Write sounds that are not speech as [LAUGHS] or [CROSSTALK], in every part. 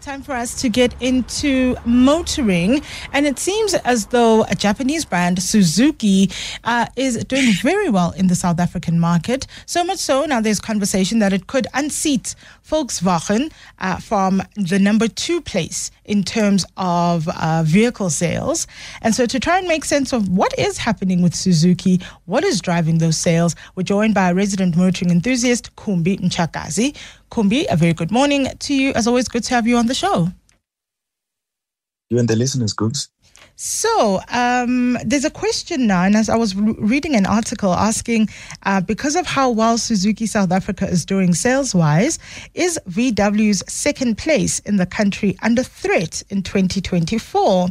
Time for us to get into motoring, and it seems as though a Japanese brand, Suzuki, uh, is doing very well in the South African market. So much so now there's conversation that it could unseat Volkswagen uh, from the number two place in terms of uh, vehicle sales. And so, to try and make sense of what is happening with Suzuki, what is driving those sales, we're joined by a resident motoring enthusiast, Kumbi Mtshakazi. Kumbi, a very good morning to you. As always, good to have you on the show. You and the listeners, Googs. So, um, there's a question now, and as I was re- reading an article asking, uh, because of how well Suzuki South Africa is doing sales wise, is VW's second place in the country under threat in 2024?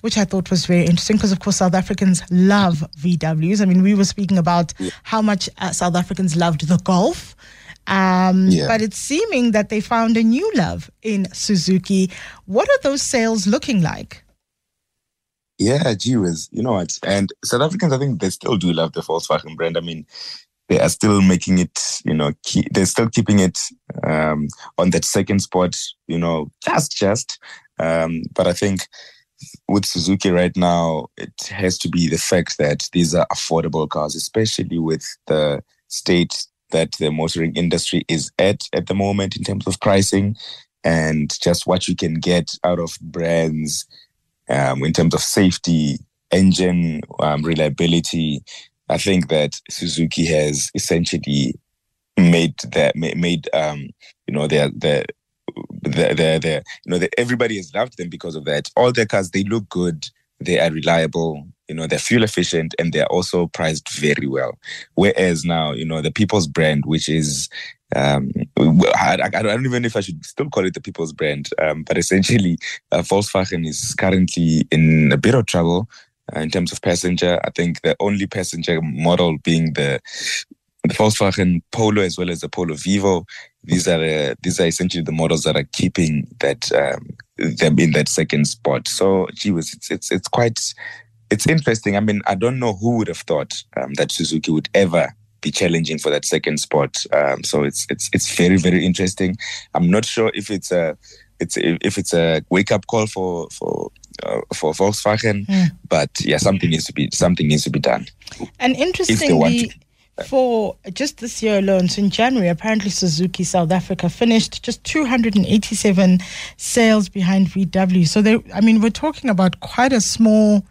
Which I thought was very interesting because, of course, South Africans love VWs. I mean, we were speaking about how much uh, South Africans loved the Golf. Um, yeah. But it's seeming that they found a new love in Suzuki. What are those sales looking like? Yeah, gee whiz. You know what? And South Africans, I think they still do love the Volkswagen brand. I mean, they are still making it, you know, key, they're still keeping it um, on that second spot, you know, just, just. Um, but I think with Suzuki right now, it has to be the fact that these are affordable cars, especially with the state that the motoring industry is at at the moment in terms of pricing and just what you can get out of brands um, in terms of safety, engine um, reliability. I think that Suzuki has essentially made that made um, you know their their their you know everybody has loved them because of that. All their cars they look good, they are reliable, you know they're fuel efficient and they're also priced very well whereas now you know the people's brand which is um, I, I, don't even know if I should still call it the people's brand, um, but essentially, uh, Volkswagen is currently in a bit of trouble uh, in terms of passenger. I think the only passenger model being the the Volkswagen Polo as well as the Polo Vivo. These are the, these are essentially the models that are keeping that um, them in that second spot. So, gee, it's it's it's quite it's interesting. I mean, I don't know who would have thought um, that Suzuki would ever be challenging for that second spot. Um, so it's it's it's very very interesting. I'm not sure if it's a it's if it's a wake up call for for uh, for Volkswagen, mm. but yeah, something needs to be something needs to be done. And interestingly. For just this year alone, so in January, apparently Suzuki South Africa finished just 287 sales behind VW. So they, I mean, we're talking about quite a small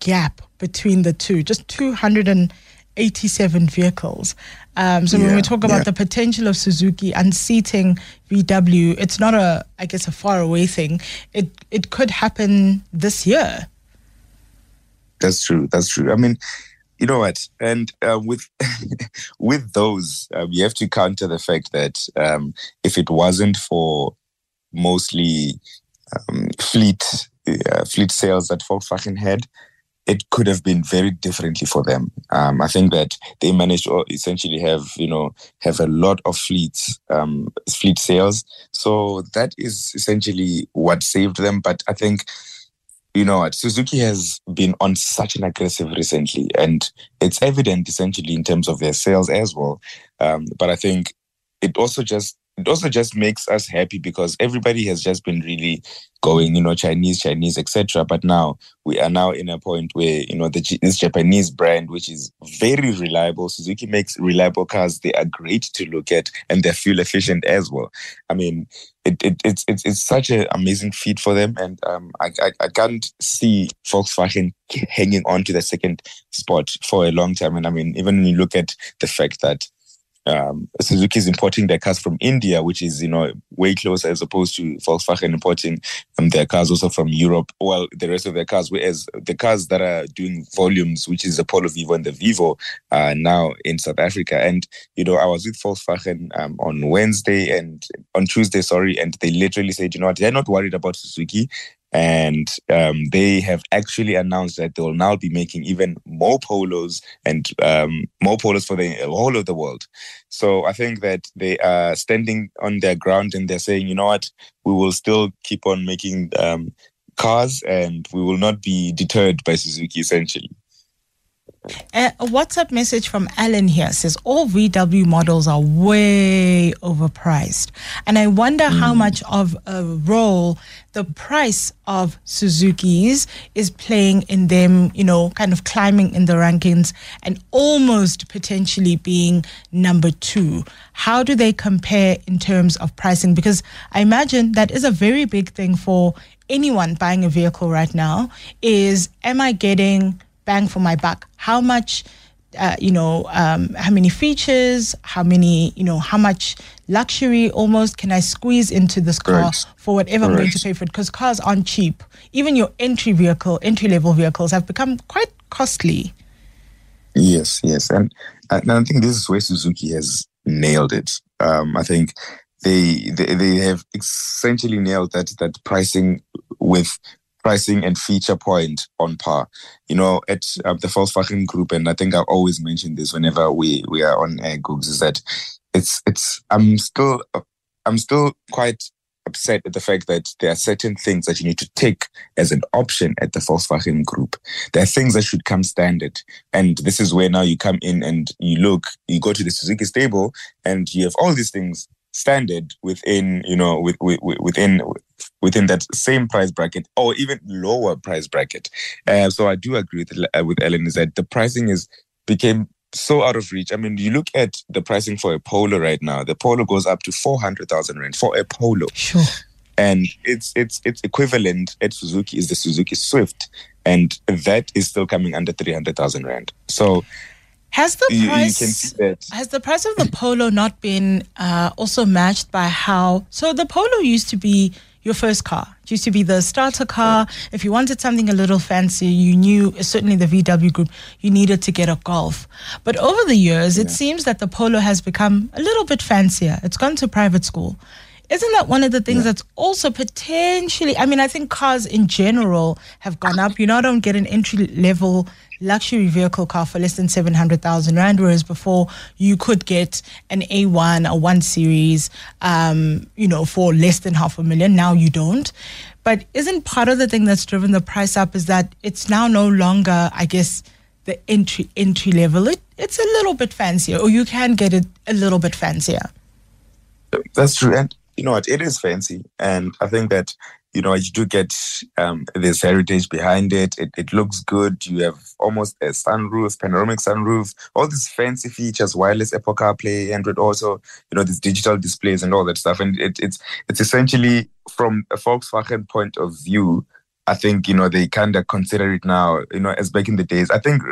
gap between the two, just 287 vehicles. Um, so yeah, when we talk about yeah. the potential of Suzuki unseating VW, it's not a, I guess, a far away thing. It it could happen this year. That's true. That's true. I mean, you know what? And uh, with [LAUGHS] with those, um, you have to counter the fact that um, if it wasn't for mostly um, fleet uh, fleet sales that Volkswagen had, it could have been very differently for them. Um, I think that they managed to essentially have, you know, have a lot of fleets, um, fleet sales. So that is essentially what saved them. But I think, you know what, Suzuki has been on such an aggressive recently, and it's evident essentially in terms of their sales as well. Um, but I think it also just it also just makes us happy because everybody has just been really going, you know, Chinese, Chinese, etc. But now we are now in a point where you know the, this Japanese brand, which is very reliable, Suzuki makes reliable cars. They are great to look at, and they're fuel efficient as well. I mean, it, it, it's it's it's such an amazing feat for them, and um, I, I I can't see Volkswagen hanging on to the second spot for a long time. And I mean, even when you look at the fact that um, Suzuki is importing their cars from India, which is you know way closer as opposed to Volkswagen importing um, their cars also from Europe. Well, the rest of their cars, whereas the cars that are doing volumes, which is the Polo Vivo and the Vivo, are now in South Africa. And you know, I was with Volkswagen um, on Wednesday and on Tuesday, sorry, and they literally said, you know what, they're not worried about Suzuki and um, they have actually announced that they will now be making even more polos and um, more polos for the whole of the world. So I think that they are standing on their ground and they're saying, you know what, we will still keep on making um, cars and we will not be deterred by Suzuki essentially. A WhatsApp message from Alan here says all VW models are way overpriced. And I wonder mm. how much of a role the price of Suzuki's is playing in them, you know, kind of climbing in the rankings and almost potentially being number two. How do they compare in terms of pricing? Because I imagine that is a very big thing for anyone buying a vehicle right now is am I getting bang for my buck? How much, uh, you know, um, how many features, how many, you know, how much luxury almost can I squeeze into this car Correct. for whatever Correct. I'm going to pay for it? Because cars aren't cheap. Even your entry vehicle, entry level vehicles have become quite costly. Yes, yes. And, and I think this is where Suzuki has nailed it. Um, I think they, they they have essentially nailed that that pricing with pricing and feature point on par. You know, at uh, the Volkswagen Group, and I think I always mention this whenever we we are on air, Googs, is that it's it's I'm still I'm still quite upset at the fact that there are certain things that you need to take as an option at the Volkswagen Group. There are things that should come standard, and this is where now you come in and you look, you go to the Suzuki stable, and you have all these things standard within you know with, with, within within that same price bracket or even lower price bracket. Uh, so i do agree with, uh, with ellen is that the pricing is became so out of reach. I mean you look at the pricing for a polo right now the polo goes up to 400000 rand for a polo. Sure. And it's it's it's equivalent at suzuki is the suzuki swift. And that is still coming under 300000 rand. So has the you, price you has the price of the polo not been uh, also matched by how? So the polo used to be your first car. It used to be the starter car. If you wanted something a little fancy, you knew certainly the VW group you needed to get a Golf. But over the years, yeah. it seems that the Polo has become a little bit fancier. It's gone to private school. Isn't that one of the things yeah. that's also potentially? I mean, I think cars in general have gone up. You now don't get an entry level luxury vehicle car for less than 700,000 Rand, whereas before you could get an A1, a 1 Series, um, you know, for less than half a million. Now you don't. But isn't part of the thing that's driven the price up is that it's now no longer, I guess, the entry entry level. It, it's a little bit fancier, or you can get it a little bit fancier. That's true. And you know what? It is fancy. And I think that you know, you do get um, this heritage behind it. it. It looks good. You have almost a sunroof, panoramic sunroof, all these fancy features, wireless Apple CarPlay, Android Auto, you know, these digital displays and all that stuff. And it, it's it's essentially from a Volkswagen point of view, I think you know they kind of consider it now, you know, as back in the days. I think,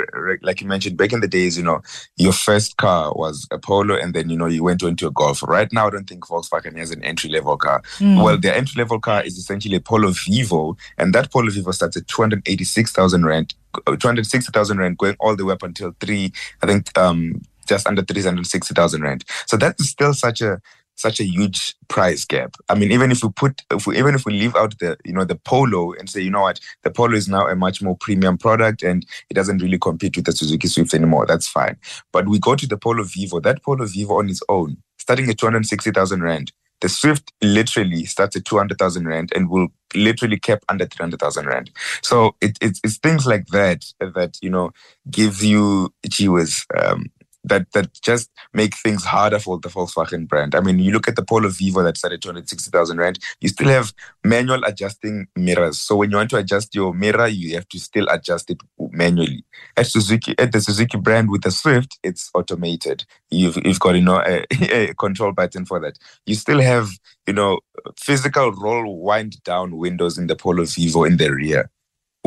like you mentioned, back in the days, you know, your first car was a Polo, and then you know you went into a Golf. Right now, I don't think Volkswagen has an entry level car. Mm. Well, their entry level car is essentially a Polo Vivo, and that Polo Vivo starts at two hundred eighty six thousand rand, two hundred sixty thousand rand, going all the way up until three. I think um just under 360,000 rand. So that is still such a such a huge price gap. I mean, even if we put, if we, even if we leave out the, you know, the Polo and say, you know what, the Polo is now a much more premium product and it doesn't really compete with the Suzuki Swift anymore. That's fine. But we go to the Polo Vivo. That Polo Vivo on its own, starting at 260,000 rand. The Swift literally starts at 200,000 rand and will literally cap under 300,000 rand. So it, it's, it's things like that that, you know, give you, gee um, that that just make things harder for the Volkswagen brand. I mean, you look at the Polo Vivo that started 260,000 rand, you still have manual adjusting mirrors. So when you want to adjust your mirror, you have to still adjust it manually. At Suzuki, at the Suzuki brand with the Swift, it's automated. You've you've got you know a, [LAUGHS] a control button for that. You still have you know physical roll wind down windows in the Polo Vivo in the rear.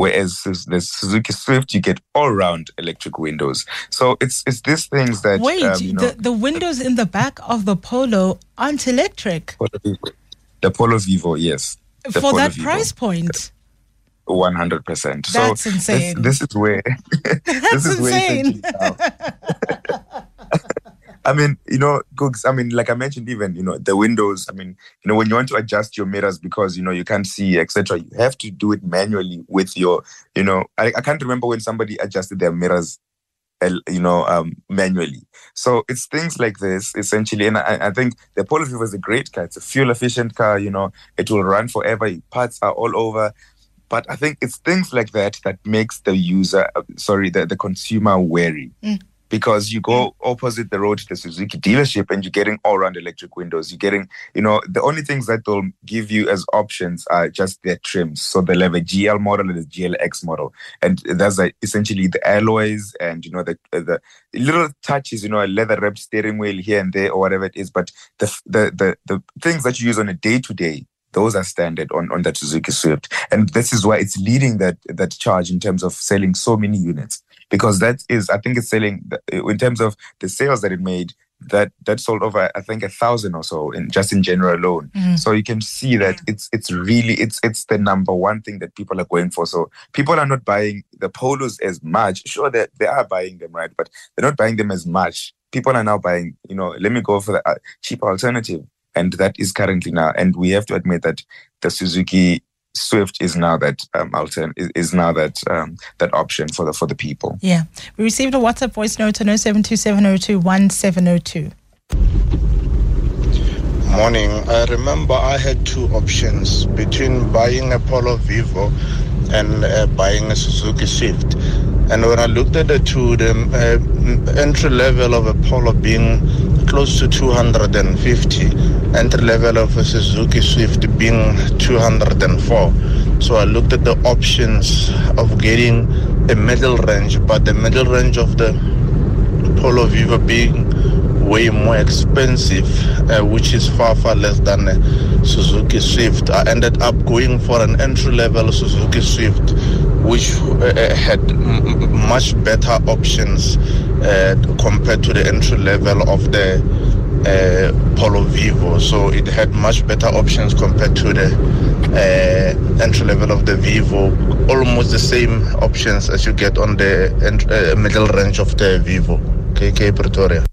Whereas the Suzuki Swift, you get all round electric windows. So it's it's these things that wait, um, you know, the, the windows in the back of the Polo aren't electric. The Polo Vivo, yes. The For Polo that Vivo. price point. One hundred percent. That's so insane. This, this is where [LAUGHS] this is insane. where [LAUGHS] I mean, you know, Googs, I mean, like I mentioned, even, you know, the windows, I mean, you know, when you want to adjust your mirrors because, you know, you can't see, etc., you have to do it manually with your, you know, I, I can't remember when somebody adjusted their mirrors you know, um, manually. So it's things like this essentially, and I, I think the Polo Vivo is a great car. It's a fuel efficient car. You know, it will run forever. Parts are all over But I think it's things like that that makes the user, uh, sorry, the, the consumer wary. Mm because you go hmm. opposite the road to the Suzuki dealership and you're getting all round electric windows. You're getting, you know, the only things that they'll give you as options are just their trims. So they'll have a GL model and a GLX model. And that's like essentially the alloys and, you know, the, the little touches, you know, a leather wrapped steering wheel here and there or whatever it is. But the, the, the, the things that you use on a day to day, those are standard on, on that Suzuki Swift. And this is why it's leading that, that charge in terms of selling so many units because that is, I think it's selling in terms of the sales that it made. That that sold over, I think, a thousand or so in just in general alone. Mm. So you can see that it's it's really it's it's the number one thing that people are going for. So people are not buying the polos as much. Sure, that they, they are buying them, right? But they're not buying them as much. People are now buying. You know, let me go for the uh, cheaper alternative and that is currently now. And we have to admit that the Suzuki Swift is now that um, altern- is, now that um, that option for the for the people. Yeah, we received a WhatsApp voice note on 0727021702. Morning. I remember I had two options between buying a Polo Vivo and uh, buying a Suzuki Swift. And when I looked at the two, the uh, entry level of a Polo being close to 250, entry level of a Suzuki Swift being 204. So I looked at the options of getting a middle range, but the middle range of the Polo Vivo being way more expensive, uh, which is far, far less than a Suzuki Swift. I ended up going for an entry level Suzuki Swift, which uh, uh had m- much better options uh, compared to the entry level of the uh, Polo Vivo. So it had much better options compared to the uh, entry level of the Vivo. Almost the same options as you get on the ent- uh, middle range of the Vivo. KK Pretoria.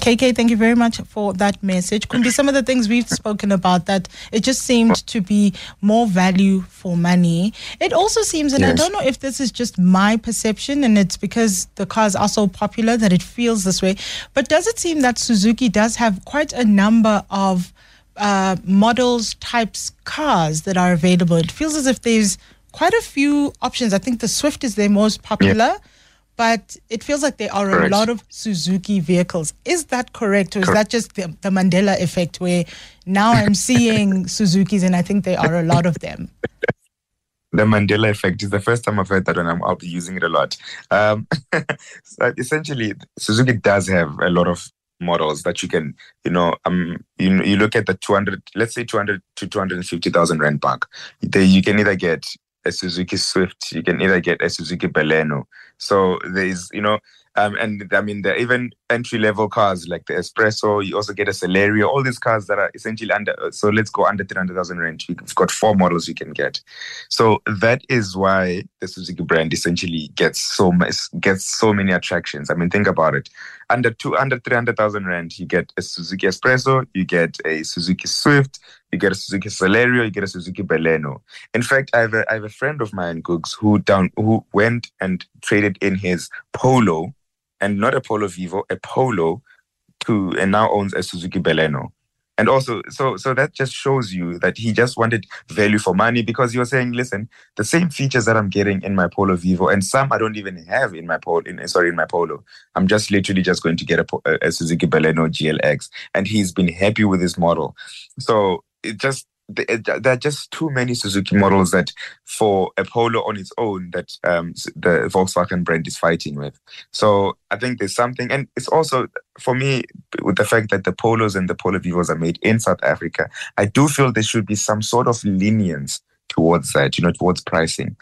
KK, mm, thank you very much for that message. Could be some of the things we've spoken about that it just seemed to be more value for money. It also seems, and yes. I don't know if this is just my perception and it's because the cars are so popular that it feels this way, but does it seem that Suzuki does have quite a number of uh, models, types, cars that are available? It feels as if there's quite a few options. I think the Swift is their most popular. But it feels like there are correct. a lot of Suzuki vehicles. Is that correct, or is that just the, the Mandela effect, where now I'm seeing [LAUGHS] Suzukis and I think there are a lot of them? The Mandela effect is the first time I've heard that, and i will be using it a lot. Um, [LAUGHS] so essentially, Suzuki does have a lot of models that you can, you know, um, you you look at the 200, let's say 200 to 250,000 rand park. There you can either get a Suzuki Swift, you can either get a Suzuki Baleno. So there's, you know, um, and I mean, even entry level cars like the S-Presso. You also get a Celerio. All these cars that are essentially under. So let's go under three hundred thousand range. We've got four models you can get. So that is why the Suzuki brand essentially gets so much, gets so many attractions. I mean, think about it. Under two, under three hundred thousand rand, you get a Suzuki S-Presso, you get a Suzuki Swift, you get a Suzuki Celerio, you get a Suzuki Baleno. In fact, I have a, I have a friend of mine, Googs, who down who went and traded in his Polo and not a Polo Vivo, a Polo to and now owns a Suzuki Baleno. And also, so so that just shows you that he just wanted value for money because was saying, listen, the same features that I'm getting in my Polo Vivo, and some I don't even have in my Polo, in, sorry, in my Polo. I'm just literally just going to get a, a Suzuki Baleno GLX, and he's been happy with this model. So it just there are just too many Suzuki models that for a Polo on its own that um, the Volkswagen brand is fighting with. So I think there's something, and it's also for me with the fact that the Polos and the Polo Vivos are made in South Africa. I do feel there should be some sort of lenience towards that, you know, towards pricing.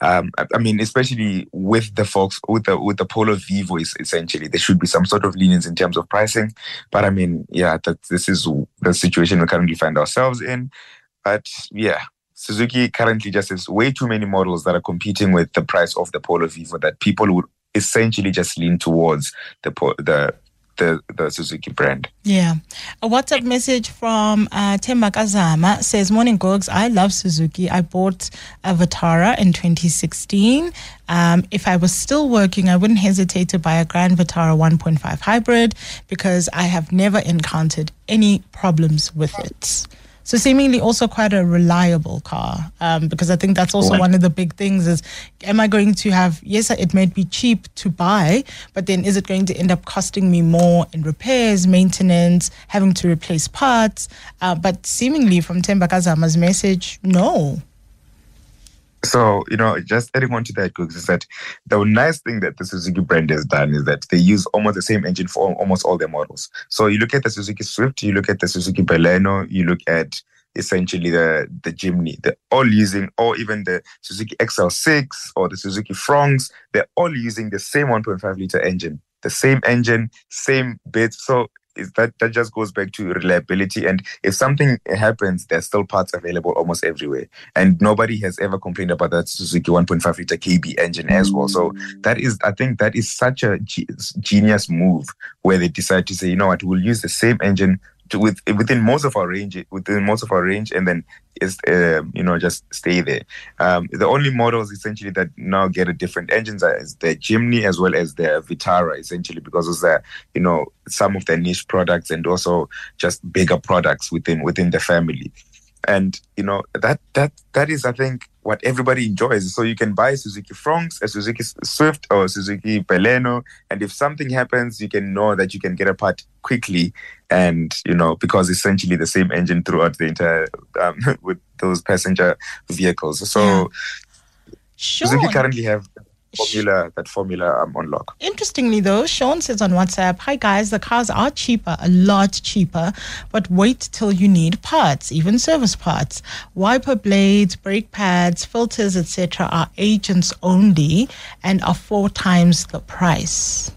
Um, I mean, especially with the folks with the with the Polo Vivo, is essentially there should be some sort of lenience in terms of pricing. But I mean, yeah, that this is the situation we currently find ourselves in. But yeah, Suzuki currently just has way too many models that are competing with the price of the Polo Vivo that people would essentially just lean towards the the the, the Suzuki brand. Yeah. A WhatsApp message from uh, says, Morning, Gogs. I love Suzuki. I bought a Vitara in 2016. Um, if I was still working, I wouldn't hesitate to buy a Grand Vitara 1.5 hybrid because I have never encountered any problems with it. So seemingly also quite a reliable car, um, because I think that's also Right. one of the big things is, am I going to have, yes, it might be cheap to buy, but then is it going to end up costing me more in repairs, maintenance, having to replace parts? Uh, but seemingly from Temba Kazama's message, no. So, you know, just adding on to that, Googs, is that the nice thing that the Suzuki brand has done is that they use almost the same engine for almost all their models. So you look at the Suzuki Swift, you look at the Suzuki Baleno, you look at essentially the the Jimny, they're all using, or even the Suzuki XL6 or the Suzuki Fronx, they're all using the same 1.5 liter engine, the same engine, same bits. So is that that just goes back to reliability. And if something happens, there's still parts available almost everywhere and nobody has ever complained about that Suzuki 1.5 liter KB engine as well. So that is, I think, that is such a genius move where they decide to say, you know what, we'll use the same engine to, with within most of our range, within most of our range, and then is um, you know just stay there. Um, the only models essentially that now get a different engines are is the Jimny as well as the Vitara, essentially because of the you know some of the niche products and also just bigger products within within the family and you know that that that is i think what everybody enjoys so you can buy suzuki fronx a suzuki swift or a suzuki baleno and if something happens you can know that you can get a part quickly and you know because essentially the same engine throughout the entire um, [LAUGHS] with those passenger vehicles so Yeah. suzuki currently have formula that formula um, on lock Interestingly, though, Sean says on WhatsApp, Hi guys, the cars are cheaper, a lot cheaper, but wait till you need parts, even service parts. Wiper blades, brake pads, filters, etc., are agents only and are four times the price.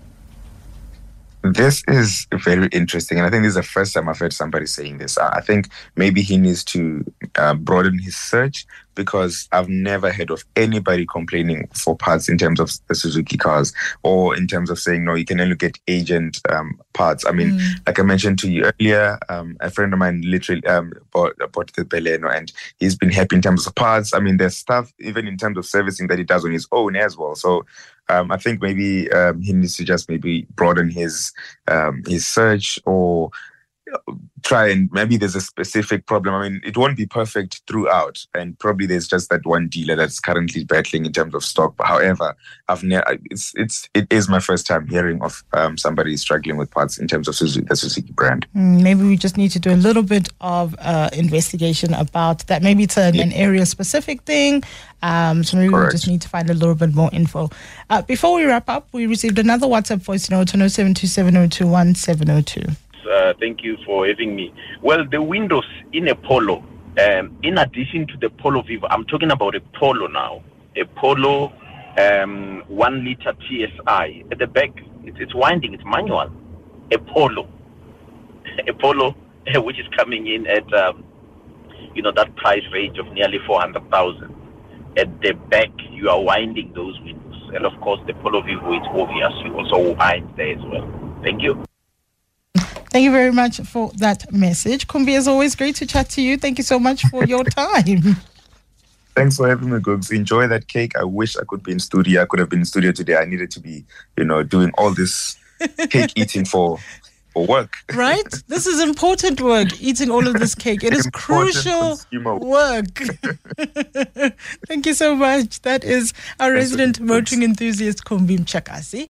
This is very interesting, and I think this is the first time I've heard somebody saying this. I think maybe he needs to uh, broaden his search because I've never heard of anybody complaining for parts in terms of the Suzuki cars or in terms of saying no, you can only get agent um, parts. I mean, like I mentioned to you earlier, um, a friend of mine literally um, bought, bought the Baleno, and he's been happy in terms of parts. I mean, there's stuff even in terms of servicing that he does on his own as well. So um, I think maybe um, he needs to just maybe broaden his um, his search or try and maybe there's a specific problem. I mean, it won't be perfect throughout, and probably there's just that one dealer that's currently battling in terms of stock. But however, I've never it's it's it is my first time hearing of um, somebody struggling with parts in terms of Suzuki, the Suzuki brand. Mm, Maybe we just need to do a little bit of uh, investigation about that. Maybe it's an, an area specific thing. Um, so maybe we Correct. just need to find a little bit more info. Uh, before we wrap up, we received another WhatsApp voice note on 0727021702. Uh, thank you for having me. Well, the windows in a Polo, um, in addition to the Polo Vivo, I'm talking about a Polo now, a Polo um, one liter TSI. At the back, it's, it's winding, it's manual. A Polo, [LAUGHS] a Polo, [LAUGHS] which is coming in at um, you know that price range of nearly four hundred thousand. At the back, you are winding those windows, and of course, the Polo Vivo, it's obvious you also wind there as well. Thank you. Thank you very much for that message. Kumbi, as always, great to chat to you. Thank you so much for your [LAUGHS] time. Thanks for having me, Googs. Enjoy that cake. I wish I could be in studio. I could have been in studio today. I needed to be, you know, doing all this cake eating for for work. [LAUGHS] right? This is important work, eating all of this cake. It is [LAUGHS] crucial work. Thank you so much. That is our Thanks, resident motoring enthusiast, Kumbi Mtshakazi.